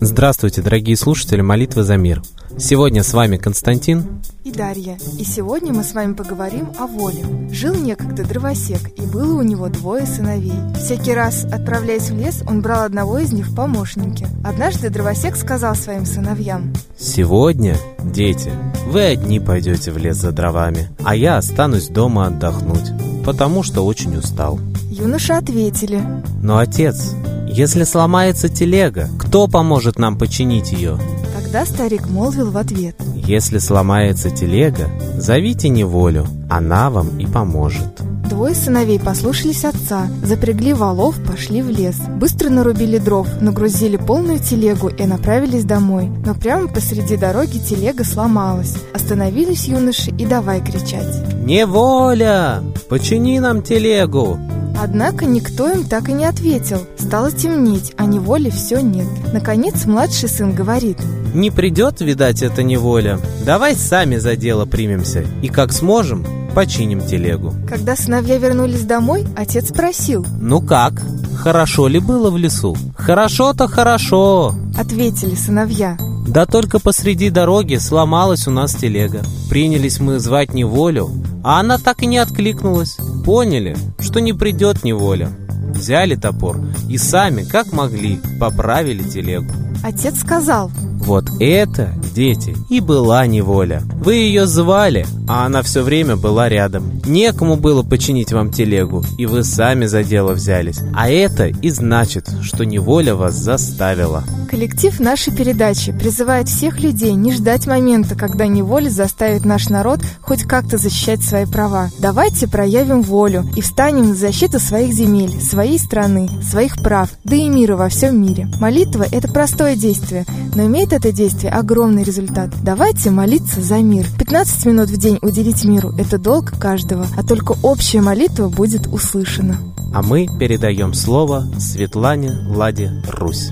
Здравствуйте, дорогие слушатели «Молитвы за мир». Сегодня с вами Константин и Дарья. И сегодня мы с вами поговорим о воле. Жил некогда дровосек, и было у него двое сыновей. Всякий раз, отправляясь в лес, он брал одного из них в помощники. Однажды дровосек сказал своим сыновьям, «Сегодня, дети, вы одни пойдете в лес за дровами, а я останусь дома отдохнуть, потому что очень устал». Юноши ответили, «Но, отец, если сломается телега, кто поможет нам починить ее?» Тогда старик молвил в ответ. «Если сломается телега, зовите неволю, она вам и поможет». Двое сыновей послушались отца, запрягли валов, пошли в лес. Быстро нарубили дров, нагрузили полную телегу и направились домой. Но прямо посреди дороги телега сломалась. Остановились юноши и давай кричать. «Неволя! Почини нам телегу!» Однако никто им так и не ответил. Стало темнеть, а неволи все нет. Наконец младший сын говорит. Не придет, видать, эта неволя. Давай сами за дело примемся. И как сможем, починим телегу. Когда сыновья вернулись домой, отец спросил. Ну как? Хорошо ли было в лесу? Хорошо-то хорошо. Ответили сыновья. Да только посреди дороги сломалась у нас телега. Принялись мы звать неволю, а она так и не откликнулась. Поняли, что не придет неволя. Взяли топор и сами, как могли, поправили телегу. Отец сказал, вот это, дети, и была неволя. Вы ее звали, а она все время была рядом. Некому было починить вам телегу, и вы сами за дело взялись. А это и значит, что неволя вас заставила. Коллектив нашей передачи призывает всех людей не ждать момента, когда неволя заставит наш народ хоть как-то защищать свои права. Давайте проявим волю и встанем на защиту своих земель, своей страны, своих прав, да и мира во всем мире. Молитва – это простое действие, но имеет это действие огромный результат. Давайте молиться за мир. 15 минут в день уделить миру – это долг каждого, а только общая молитва будет услышана. А мы передаем слово Светлане Ладе Русь.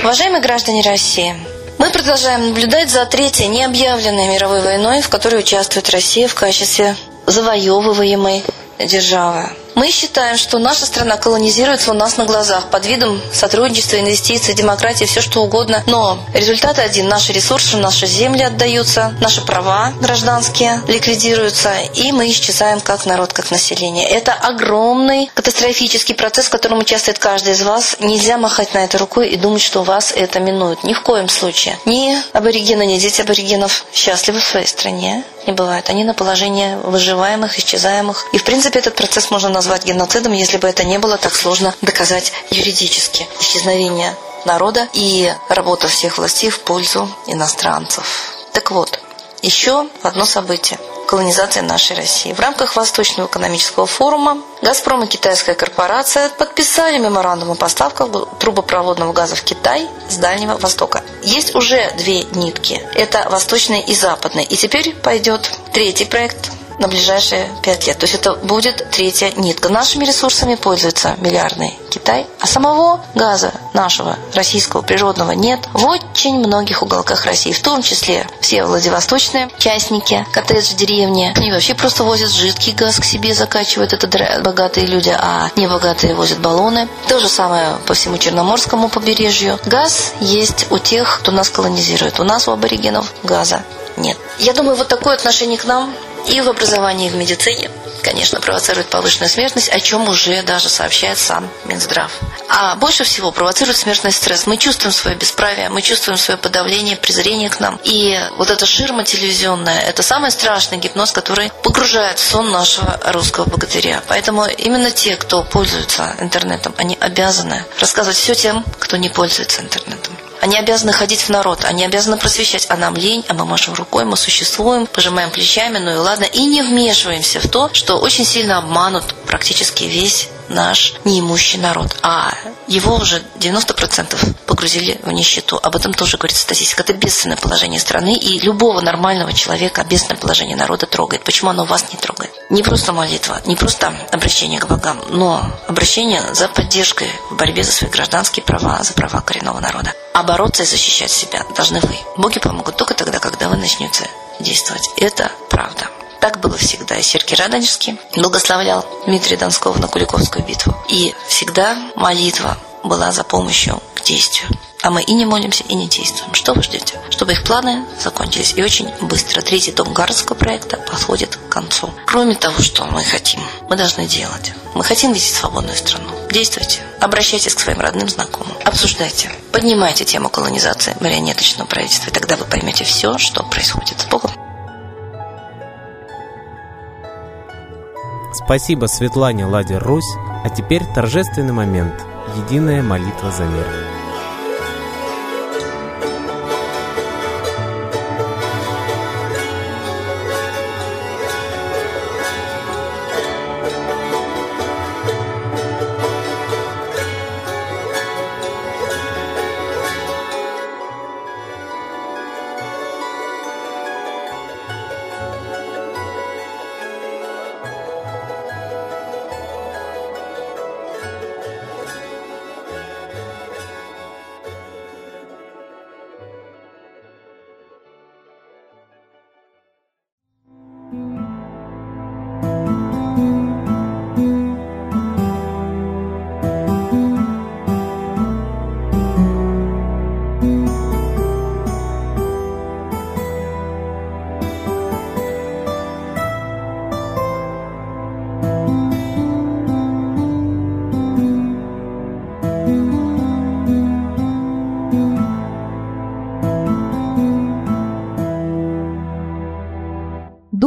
Уважаемые граждане России, мы продолжаем наблюдать за третьей необъявленной мировой войной, в которой участвует Россия в качестве завоевываемой державы. Мы считаем, что наша страна колонизируется у нас на глазах под видом сотрудничества, инвестиций, демократии, все что угодно. Но результат один. Наши ресурсы, наши земли отдаются, наши права гражданские ликвидируются, и мы исчезаем как народ, как население. Это огромный катастрофический процесс, в котором участвует каждый из вас. Нельзя махать на это рукой и думать, что вас это минует. Ни в коем случае. Ни аборигены, ни дети аборигенов счастливы в своей стране не бывает. Они на положении выживаемых, исчезаемых. И, в принципе, этот процесс можно назвать геноцидом, если бы это не было так сложно доказать юридически. Исчезновение народа и работа всех властей в пользу иностранцев. Так вот, еще одно событие колонизация нашей России. В рамках Восточного экономического форума «Газпром» и китайская корпорация подписали меморандум о поставках трубопроводного газа в Китай с Дальнего Востока. Есть уже две нитки. Это восточная и западная. И теперь пойдет третий проект на ближайшие пять лет. То есть это будет третья нитка. Нашими ресурсами пользуется миллиардный Китай, а самого газа нашего российского природного нет в очень многих уголках России, в том числе все владивосточные частники, коттеджи, деревни. Они вообще просто возят жидкий газ к себе, закачивают это богатые люди, а небогатые возят баллоны. То же самое по всему Черноморскому побережью. Газ есть у тех, кто нас колонизирует. У нас у аборигенов газа нет. Я думаю, вот такое отношение к нам и в образовании, и в медицине, конечно, провоцирует повышенную смертность, о чем уже даже сообщает сам Минздрав. А больше всего провоцирует смертный стресс. Мы чувствуем свое бесправие, мы чувствуем свое подавление, презрение к нам. И вот эта ширма телевизионная – это самый страшный гипноз, который погружает в сон нашего русского богатыря. Поэтому именно те, кто пользуется интернетом, они обязаны рассказывать все тем, кто не пользуется интернетом. Они обязаны ходить в народ, они обязаны просвещать, а нам лень, а мы машем рукой, мы существуем, пожимаем плечами, ну и ладно, и не вмешиваемся в то, что очень сильно обманут практически весь наш неимущий народ. А его уже 90% погрузили в нищету. Об этом тоже говорит статистика. Это бедственное положение страны, и любого нормального человека бедственное положение народа трогает. Почему оно вас не трогает? Не просто молитва, не просто обращение к богам, но обращение за поддержкой в борьбе за свои гражданские права, за права коренного народа. А бороться и защищать себя должны вы. Боги помогут только тогда, когда вы начнете действовать. Это правда. Так было всегда. Сергий Радонежский благословлял Дмитрия Донского на Куликовскую битву. И всегда молитва была за помощью к действию. А мы и не молимся, и не действуем. Что вы ждете? Чтобы их планы закончились. И очень быстро третий том Гарского проекта подходит к концу. Кроме того, что мы хотим, мы должны делать. Мы хотим видеть свободную страну. Действуйте. Обращайтесь к своим родным, знакомым. Обсуждайте. Поднимайте тему колонизации марионеточного правительства. И тогда вы поймете все, что происходит. С Богом. Спасибо Светлане Ладе Русь, а теперь торжественный момент – единая молитва за мир.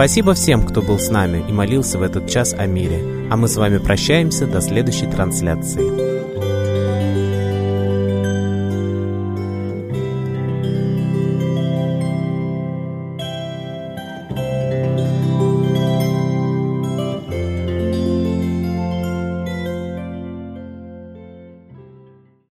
Спасибо всем, кто был с нами и молился в этот час о мире. А мы с вами прощаемся до следующей трансляции.